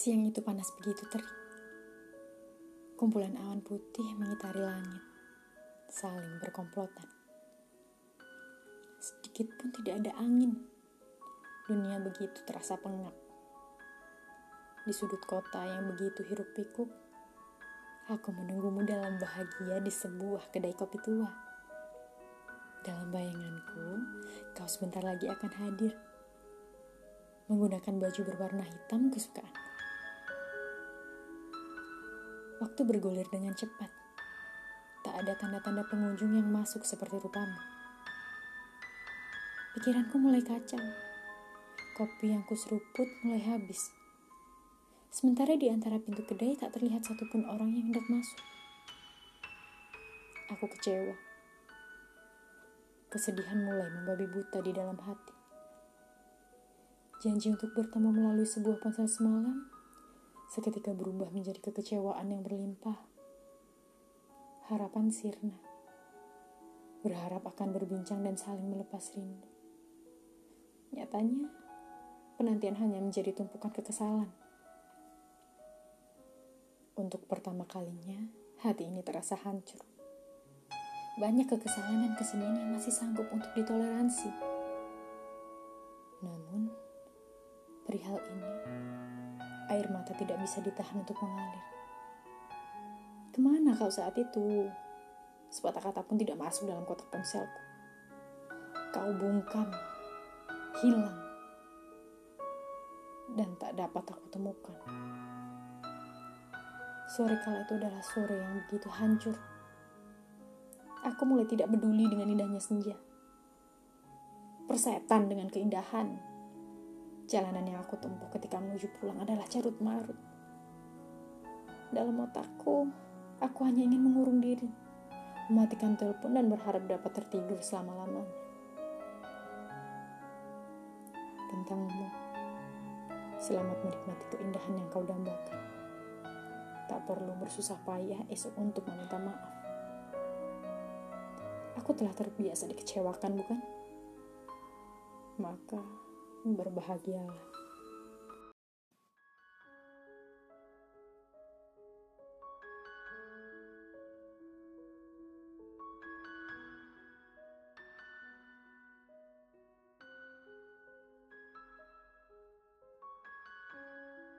Siang itu panas begitu terik. Kumpulan awan putih mengitari langit, saling berkomplotan. Sedikit pun tidak ada angin. Dunia begitu terasa pengap. Di sudut kota yang begitu hiruk pikuk, aku menunggumu dalam bahagia di sebuah kedai kopi tua. Dalam bayanganku, kau sebentar lagi akan hadir. Menggunakan baju berwarna hitam kesukaan. Waktu bergulir dengan cepat. Tak ada tanda-tanda pengunjung yang masuk seperti rupamu. Pikiranku mulai kacau. Kopi yang kuseruput mulai habis. Sementara di antara pintu kedai tak terlihat satupun orang yang hendak masuk. Aku kecewa. Kesedihan mulai membabi buta di dalam hati. Janji untuk bertemu melalui sebuah ponsel semalam seketika berubah menjadi kekecewaan yang berlimpah. Harapan sirna. Berharap akan berbincang dan saling melepas rindu. Nyatanya, penantian hanya menjadi tumpukan kekesalan. Untuk pertama kalinya, hati ini terasa hancur. Banyak kekesalan dan kesedihan yang masih sanggup untuk ditoleransi. Namun, perihal ini air mata tidak bisa ditahan untuk mengalir. Ke mana kau saat itu? Sepatah kata pun tidak masuk dalam kotak ponselku. Kau bungkam, hilang, dan tak dapat aku temukan. Sore kala itu adalah sore yang begitu hancur. Aku mulai tidak peduli dengan indahnya senja. Persetan dengan keindahan Jalanan yang aku tempuh ketika menuju pulang adalah carut marut. Dalam otakku, aku hanya ingin mengurung diri, mematikan telepon dan berharap dapat tertidur selama-lamanya. Tentangmu, selamat menikmati keindahan yang kau dambakan. Tak perlu bersusah payah esok untuk meminta maaf. Aku telah terbiasa dikecewakan, bukan? Maka berbahagialah.